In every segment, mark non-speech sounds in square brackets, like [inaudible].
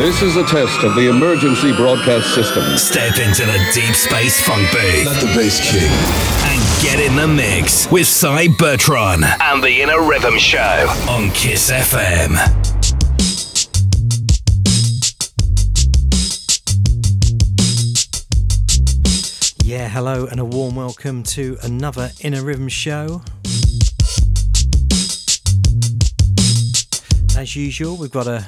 This is a test of the emergency broadcast system. Step into the deep space funk booth. Let the bass king. And get in the mix with Cy Bertrand and the Inner Rhythm Show on Kiss FM. Yeah, hello and a warm welcome to another Inner Rhythm show. As usual, we've got a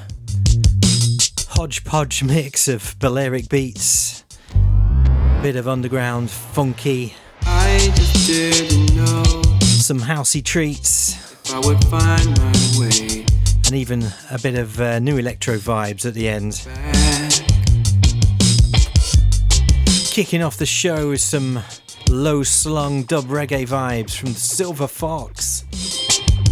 hodgepodge mix of Balearic beats, bit of underground funky, some housey treats, and even a bit of uh, new electro vibes at the end. Kicking off the show with some low slung dub reggae vibes from the Silver Fox.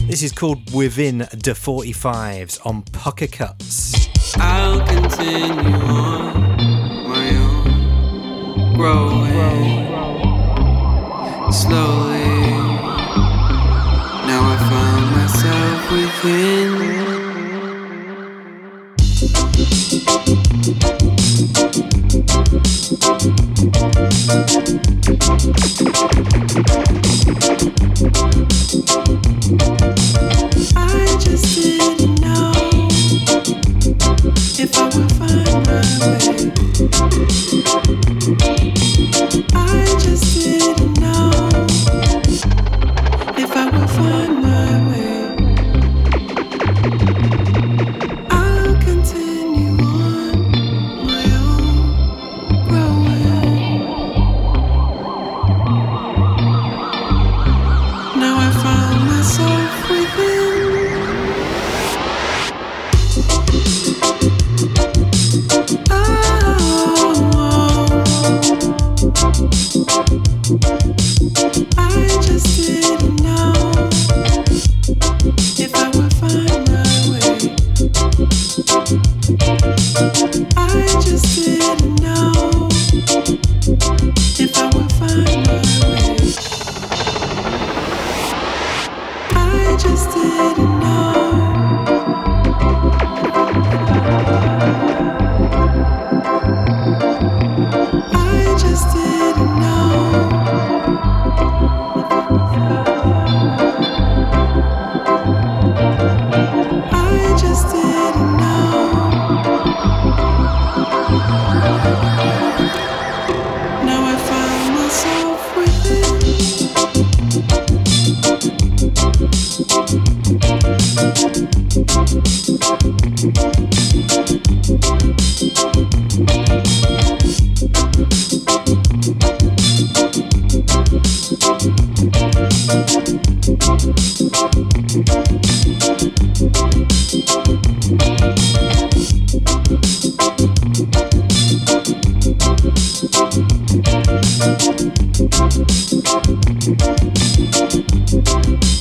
This is called Within the 45s on Pucker Cuts. I'll continue on my own, growing slowly. Now I found myself within. I just if I would find my way.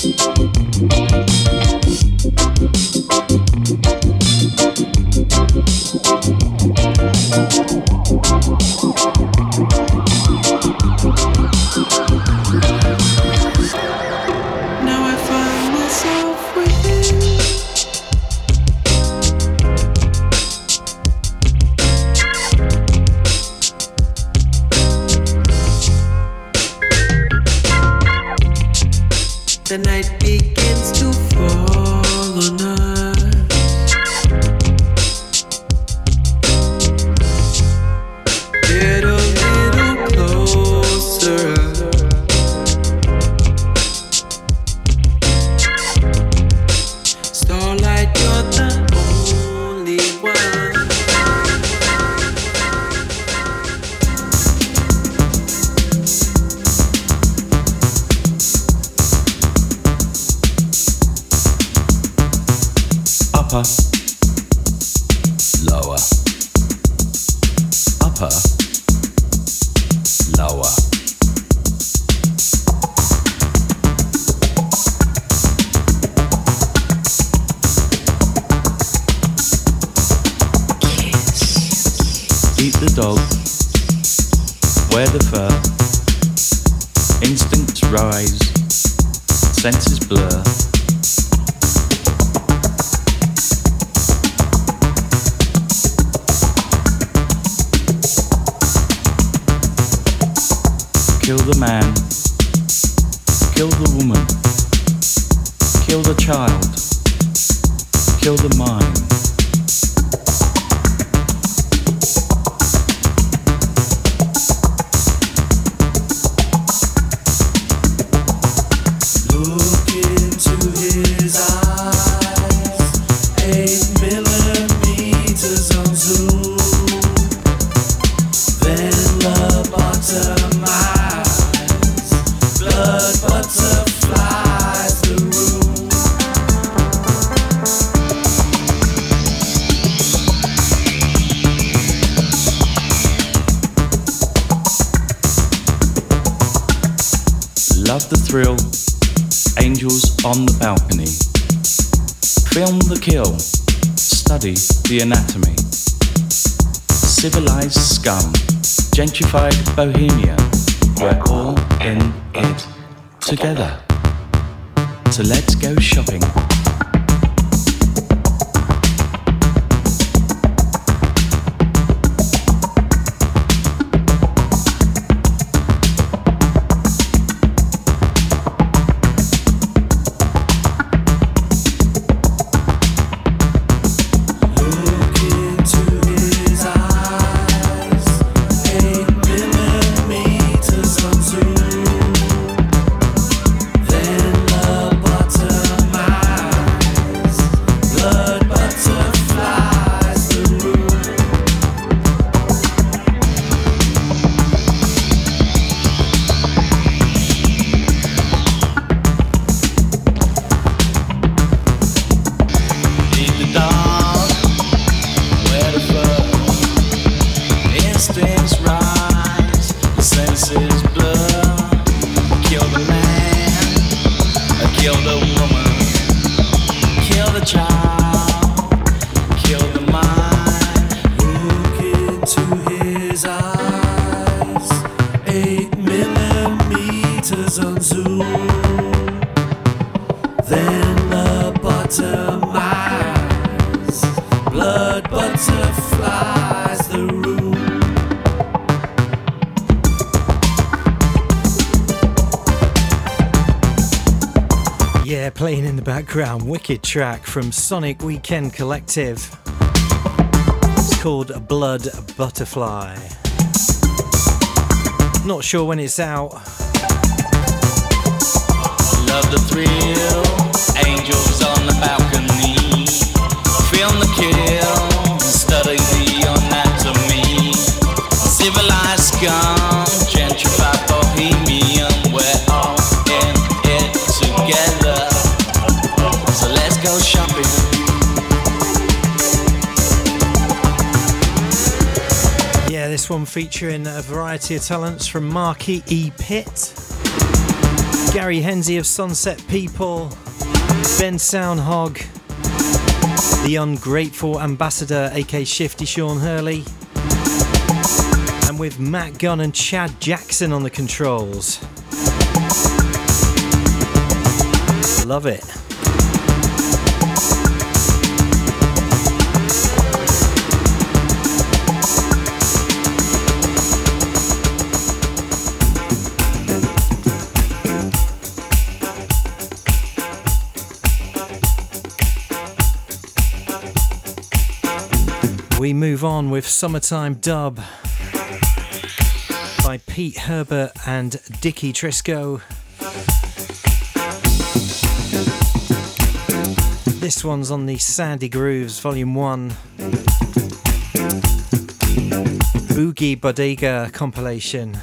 Now kill the woman, kill the child, kill the mind. On the balcony. Film the kill, study the anatomy. Civilized scum, gentrified bohemia. We're all in it together. So let's go shopping. Background, wicked track from Sonic Weekend Collective. It's called Blood Butterfly. Not sure when it's out. Love the thrill, angels on the balcony. Film the kill, study the anatomy. Civilized scum, featuring a variety of talents from Marky E. Pitt, Gary Hensley of Sunset People, Ben Soundhog, the Ungrateful Ambassador, aka Shifty Sean Hurley, and with Matt Gunn and Chad Jackson on the controls. Love it. We move on with Summertime Dub by Pete Herbert and Dicky Trisco. This one's on the Sandy Grooves Volume 1 Boogie Bodega compilation.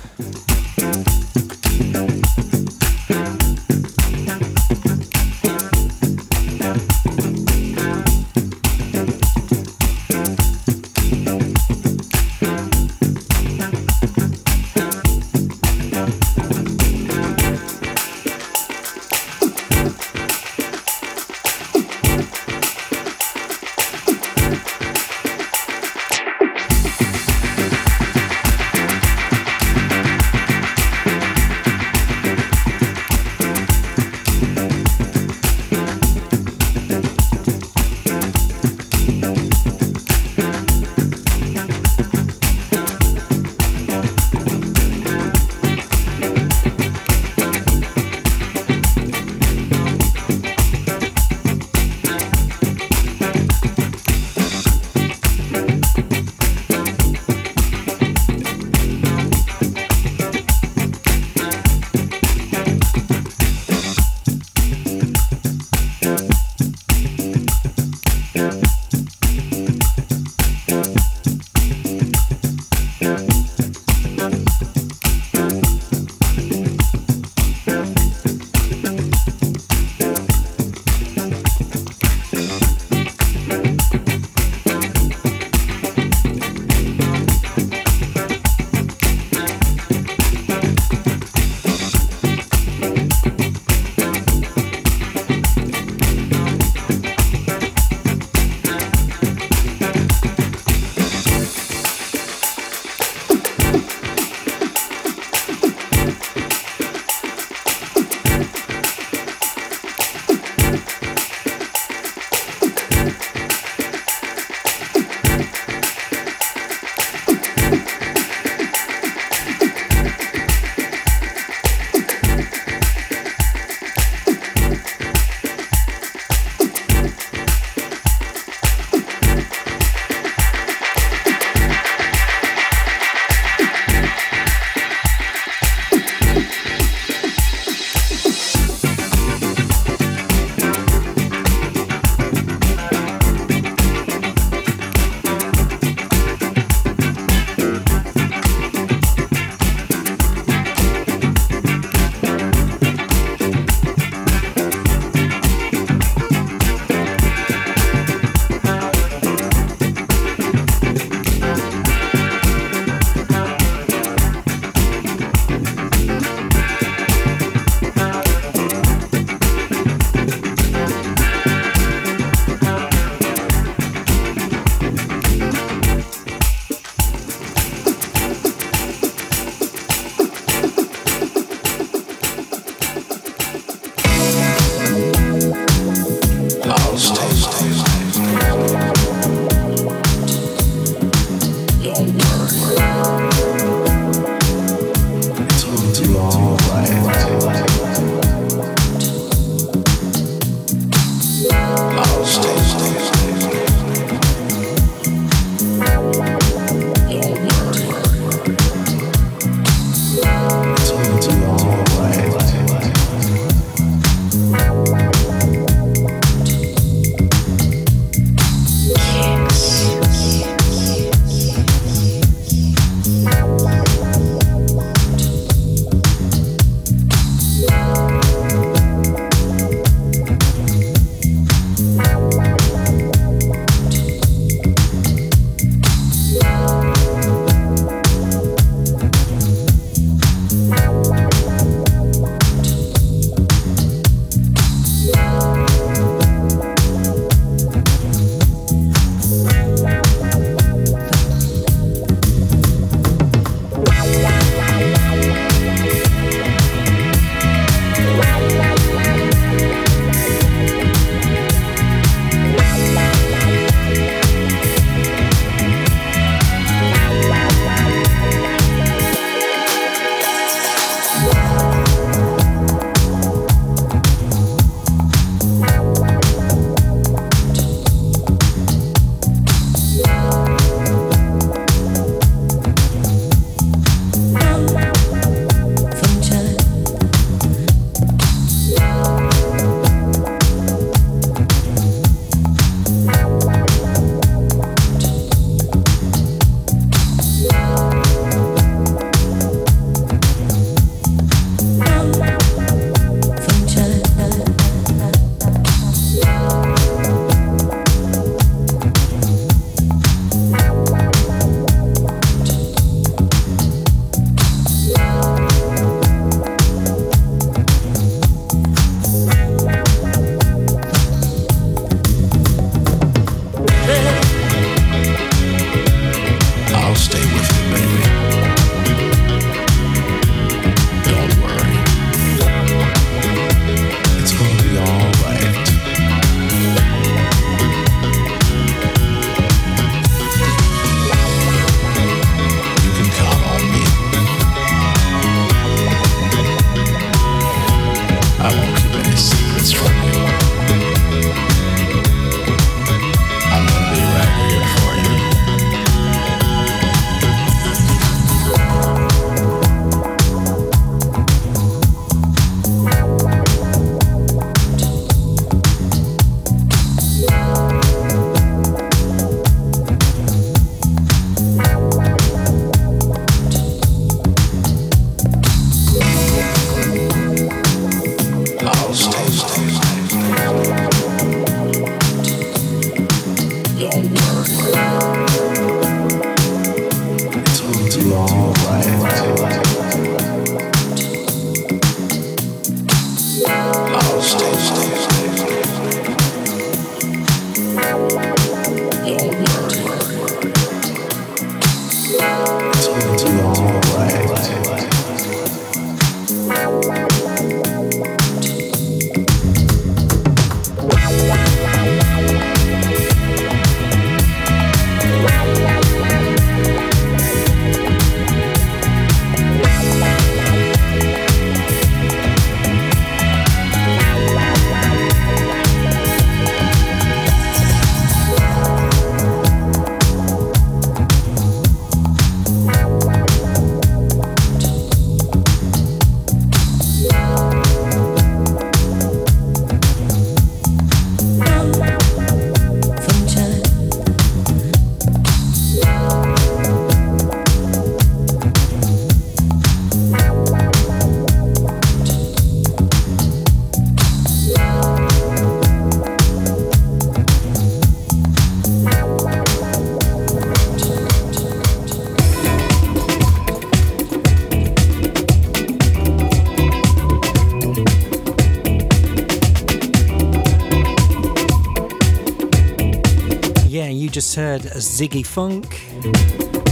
Just heard a Ziggy Funk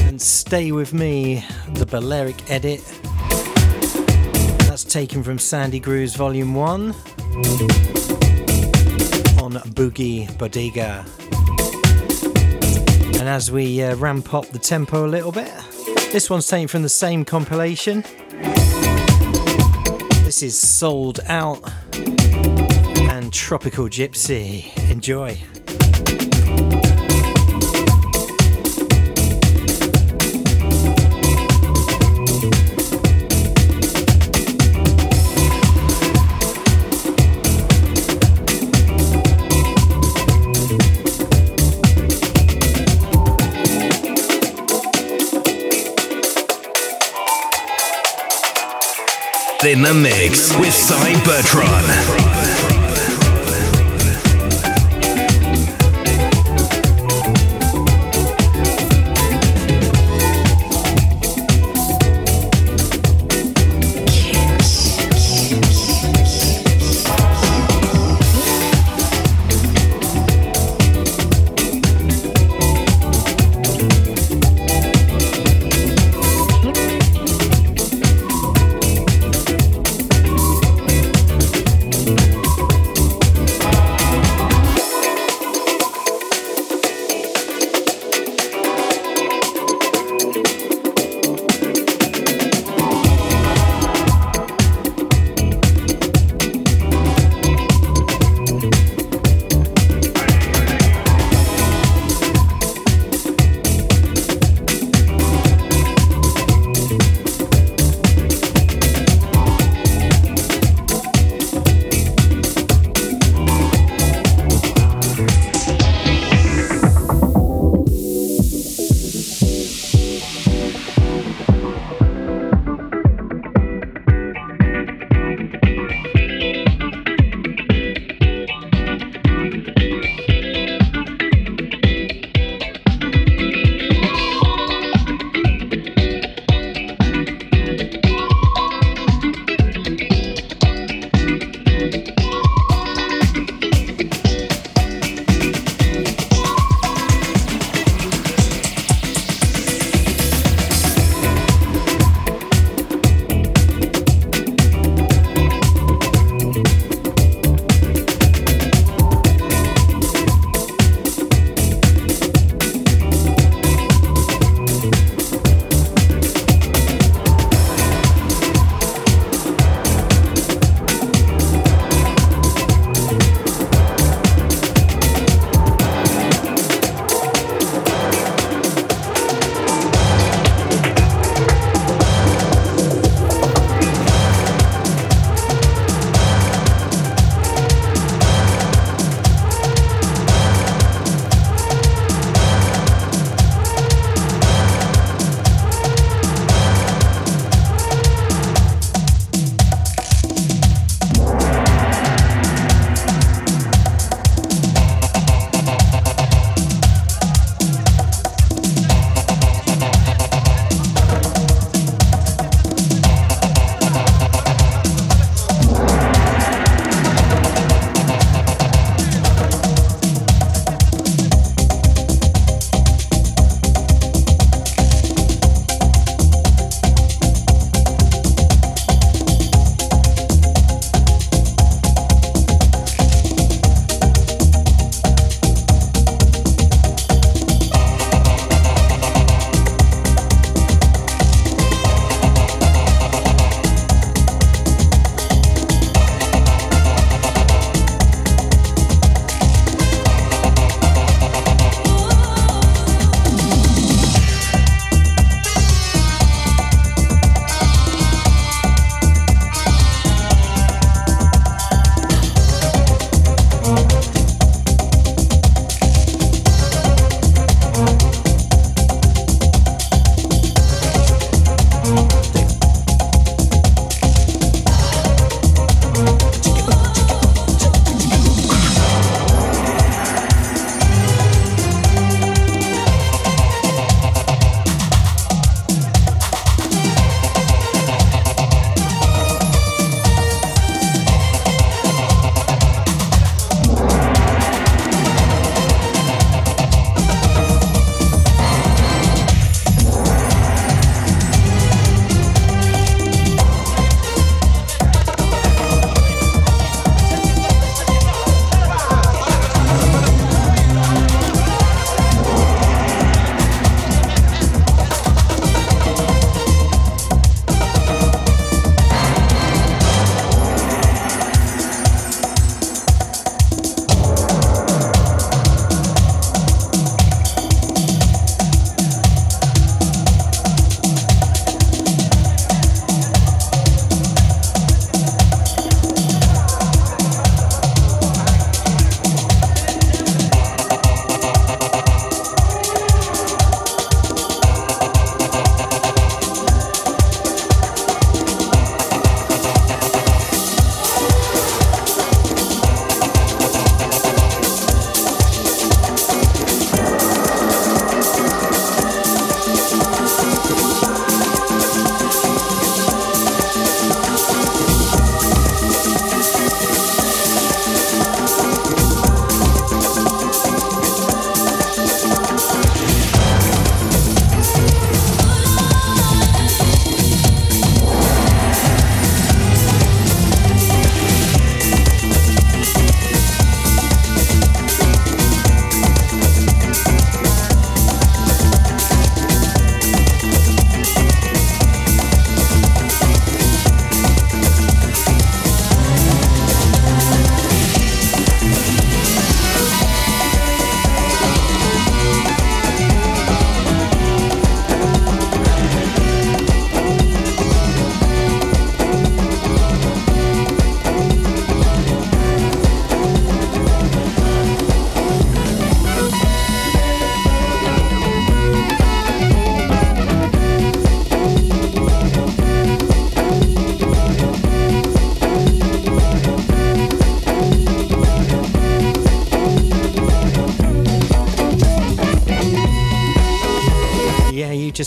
and Stay With Me, the Balearic edit. That's taken from Sandy Grooves Volume 1 on Boogie Bodega. And as we uh, ramp up the tempo a little bit, this one's taken from the same compilation. This is Sold Out and Tropical Gypsy. Enjoy. In the mix with Cy Bertron.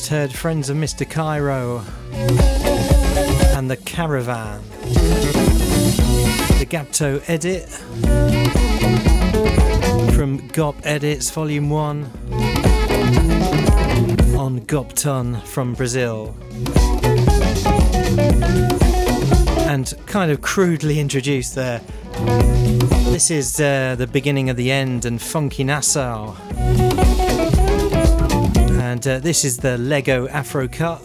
Heard Friends of Mr. Cairo and The Caravan. The Gapto edit from Gop Edits Volume 1 on Gop Tun from Brazil. And kind of crudely introduced there. This is uh, the beginning of the end and Funky Nassau. And uh, this is the Lego Afro cut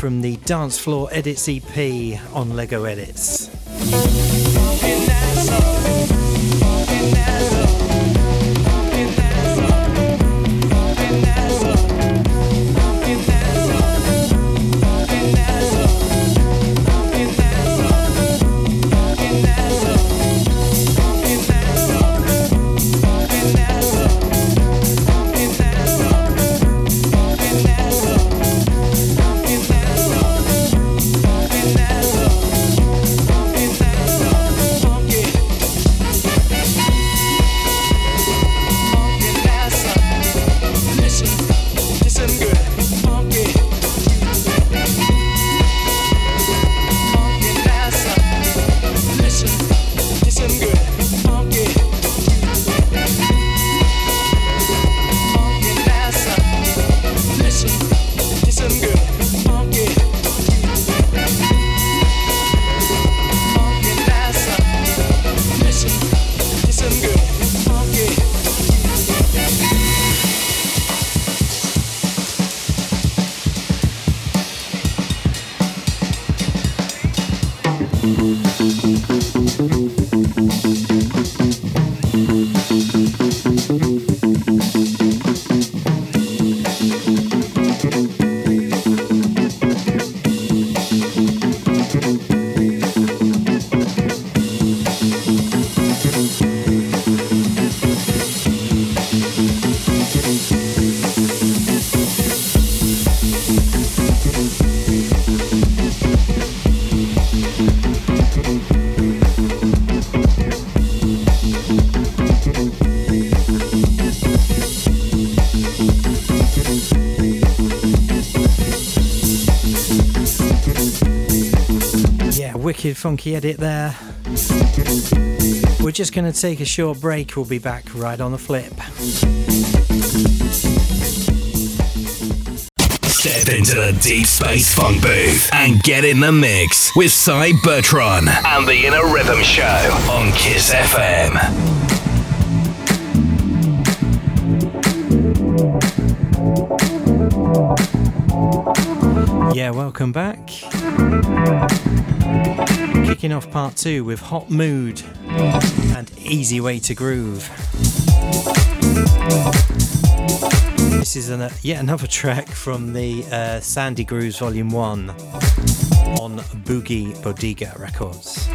from the Dance Floor Edits EP on Lego Edits. Wicked funky edit there. We're just going to take a short break. We'll be back right on the flip. Step into the deep space funk booth and get in the mix with Cy Bertron and the Inner Rhythm Show on Kiss FM. Yeah, welcome back. Kicking off part two with Hot Mood and Easy Way to Groove. This is an, uh, yet another [laughs] track from the uh, Sandy Grooves Volume 1 on Boogie Bodega Records.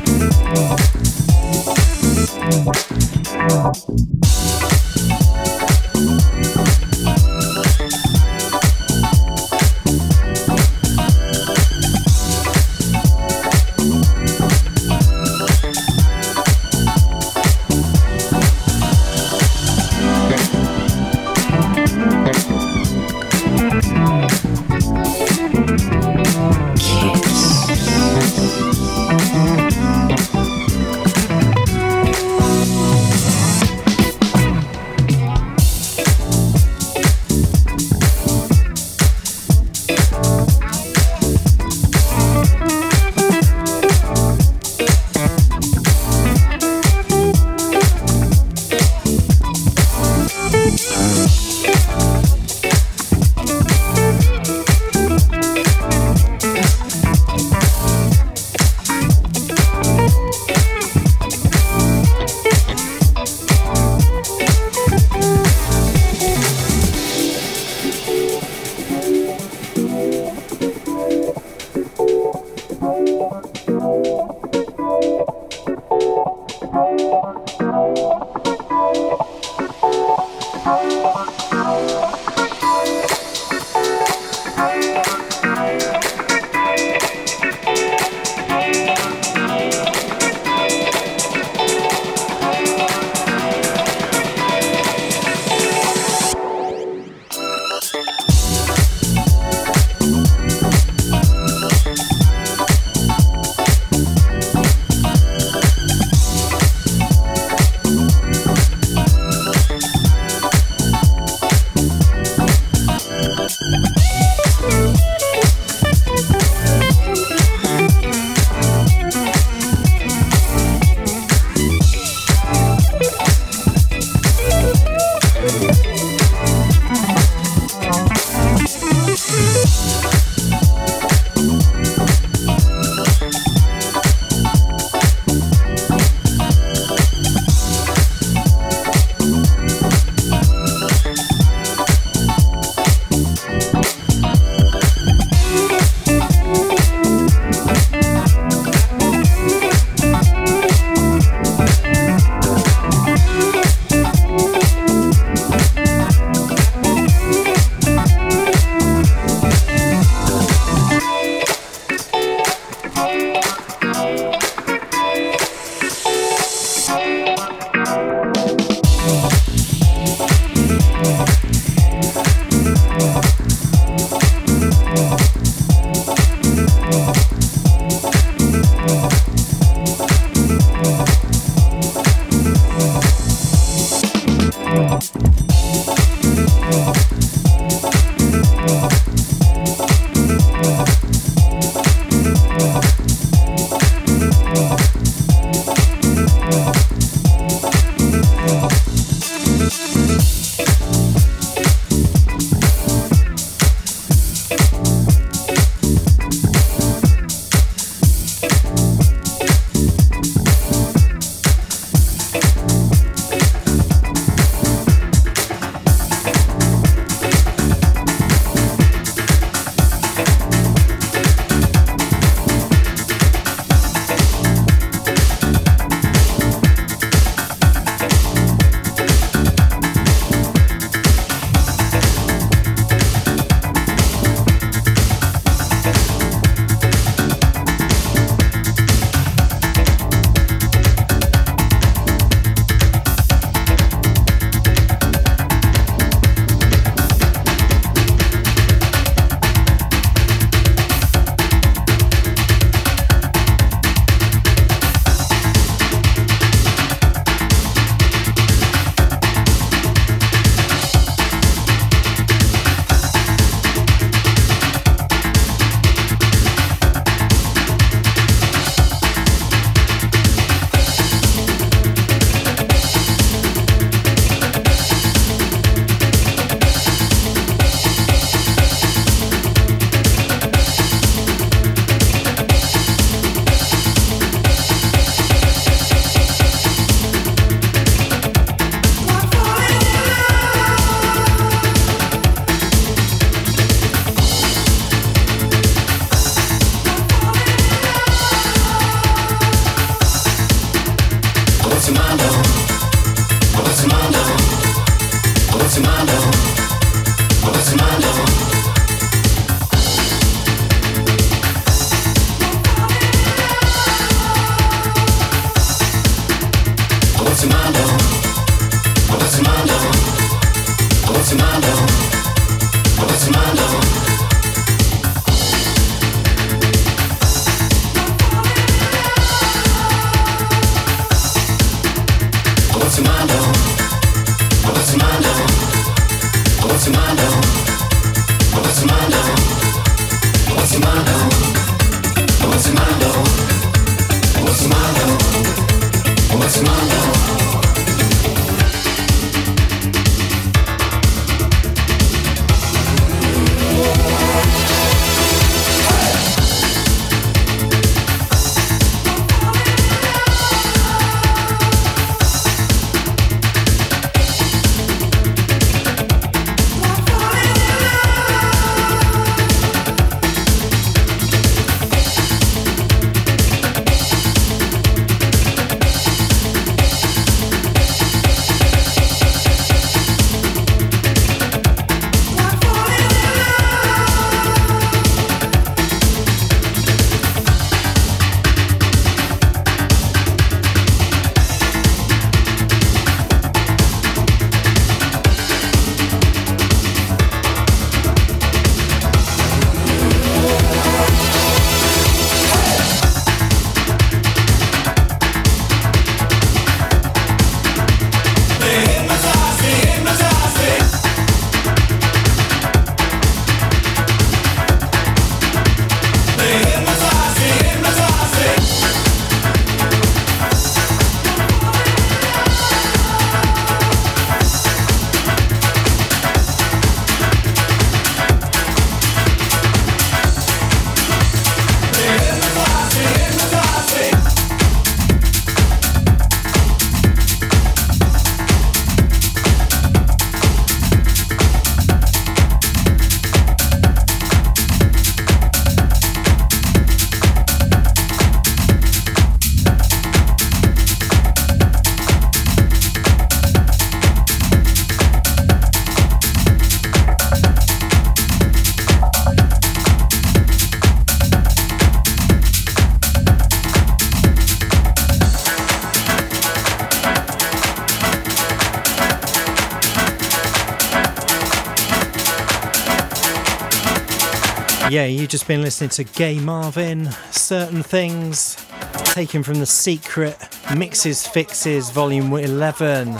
Just been listening to Gay Marvin, Certain Things, taken from the Secret Mixes Fixes Volume 11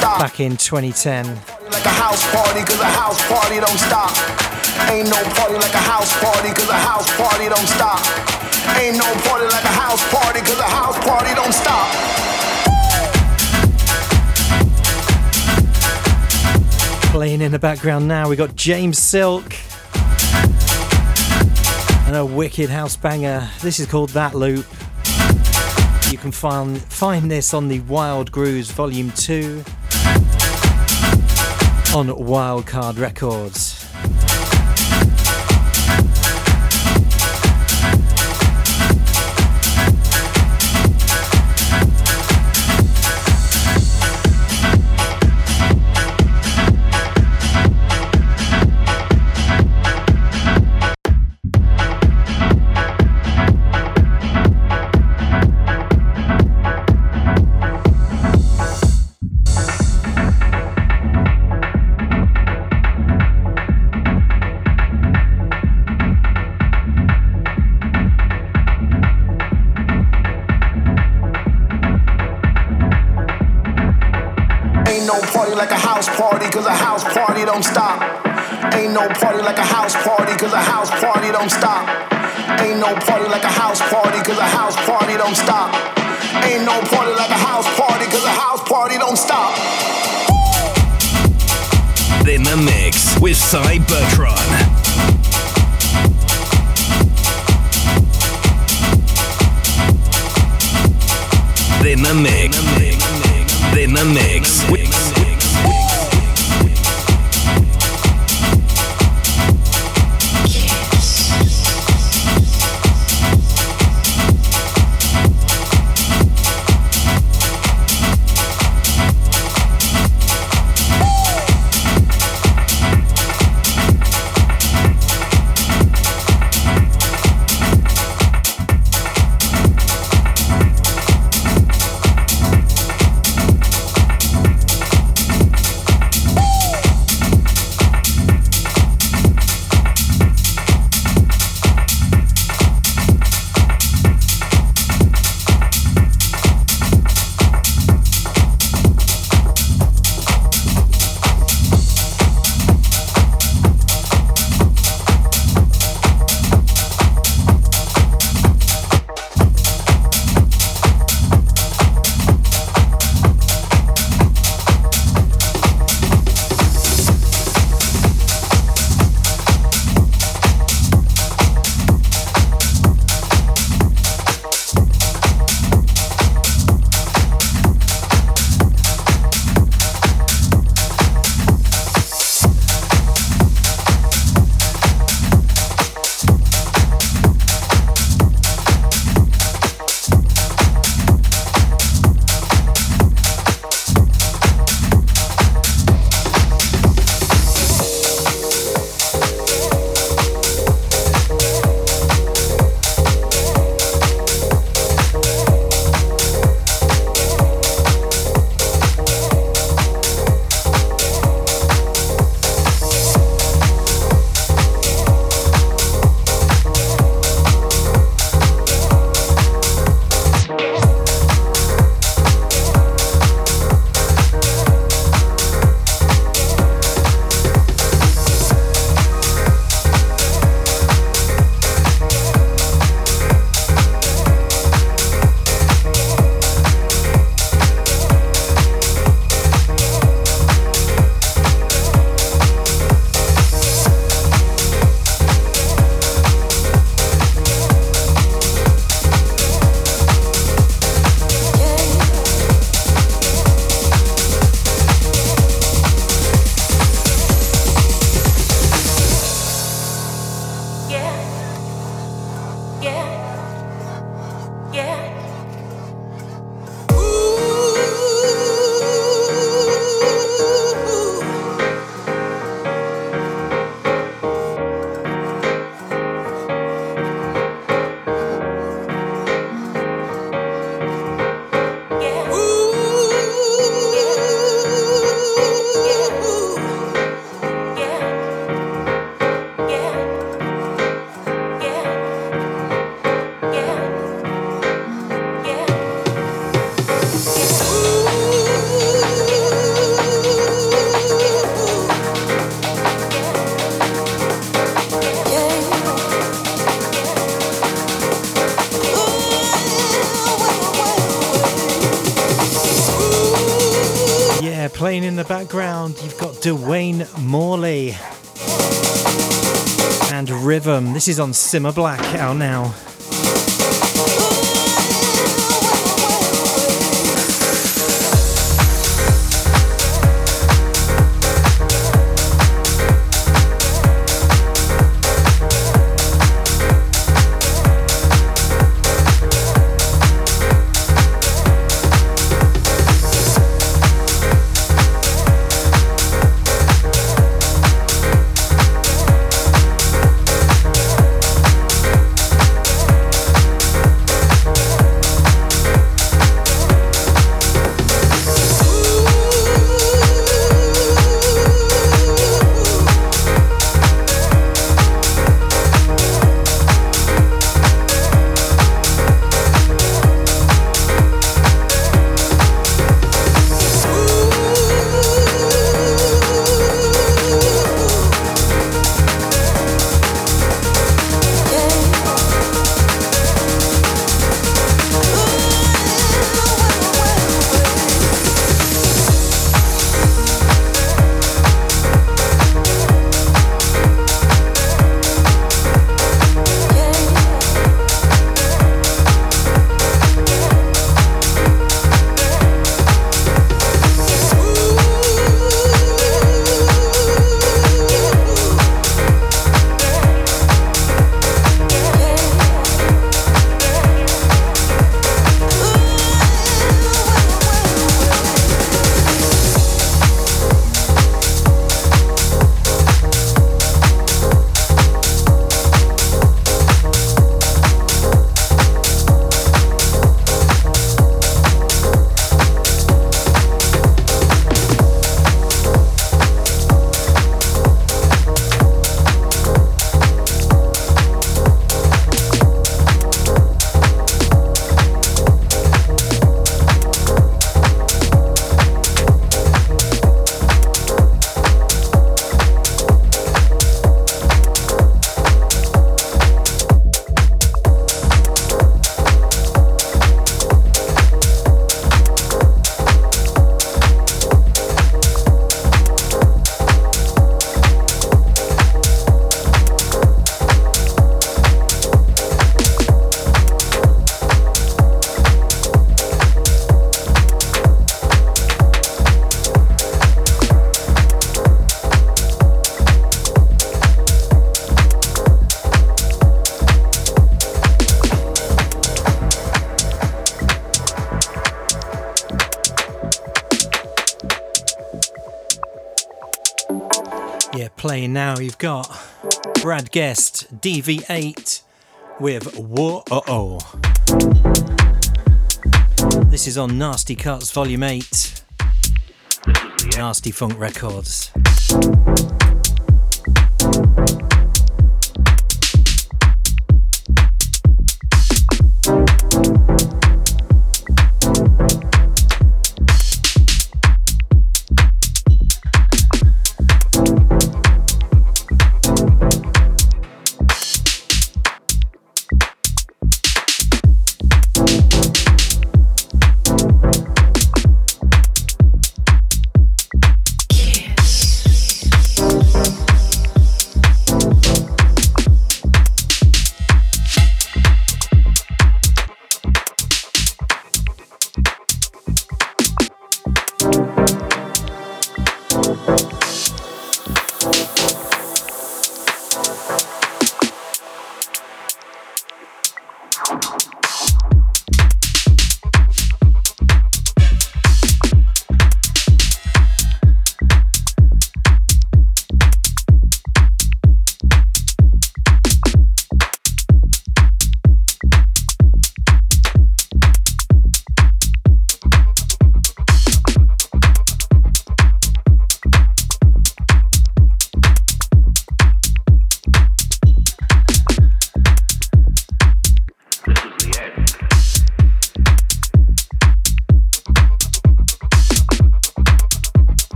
back in 2010. like a house party, cause a house party don't stop. Ain't no party like a house party, cause a house party don't stop. Ain't no party like a house party, cause a house party don't stop. Playing in the background now, we got James Silk and a wicked house banger. This is called That Loop. You can find find this on the Wild Grooves Volume 2 on Wildcard Records. The background, you've got Dwayne Morley and Rhythm. This is on Simma Black out now. Got Brad Guest DV8 with Whoa Oh. This is on Nasty Cuts Volume 8. Nasty Funk Records.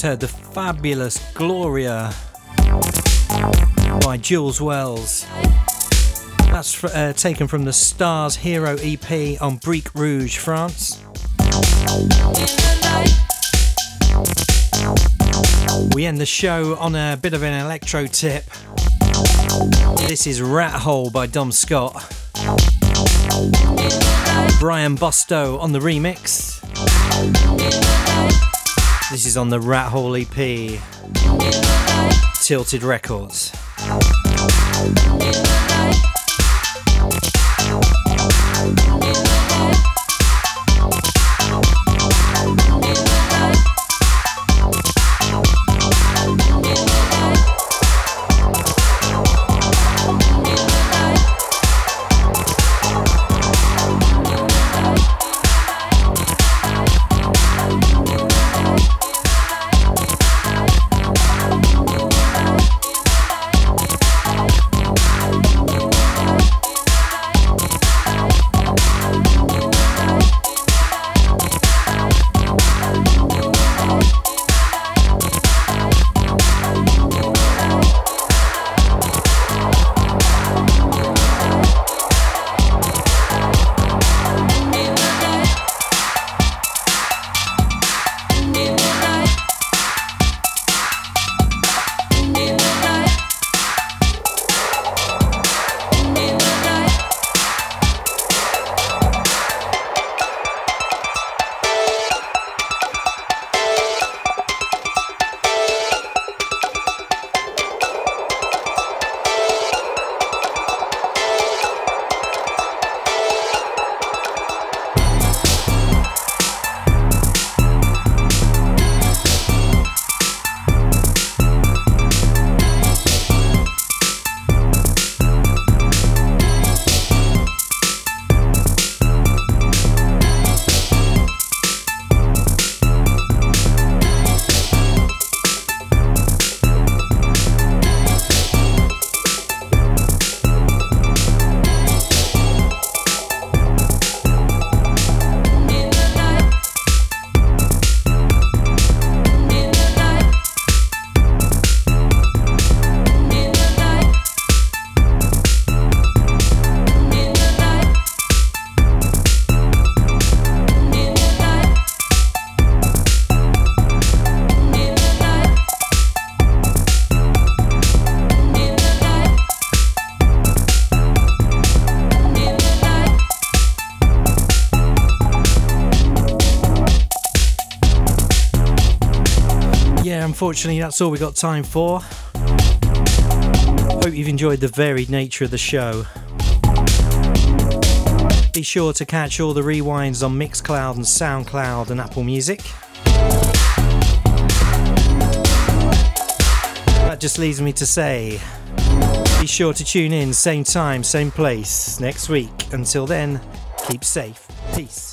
Just heard the fabulous Gloria by Jules Wells. That's uh, taken from the Stars Hero EP on Brique Rouge, France. We end the show on a bit of an electro tip. This is Rat Hole by Dom Scott. Brian Bosto on the remix. This is on the Rat Hole EP. Tilted Records. Unfortunately, that's all we got time for. Hope you've enjoyed the varied nature of the show. Be sure to catch all the rewinds on Mixcloud and Soundcloud and Apple Music. That just leaves me to say be sure to tune in, same time, same place, next week. Until then, keep safe. Peace.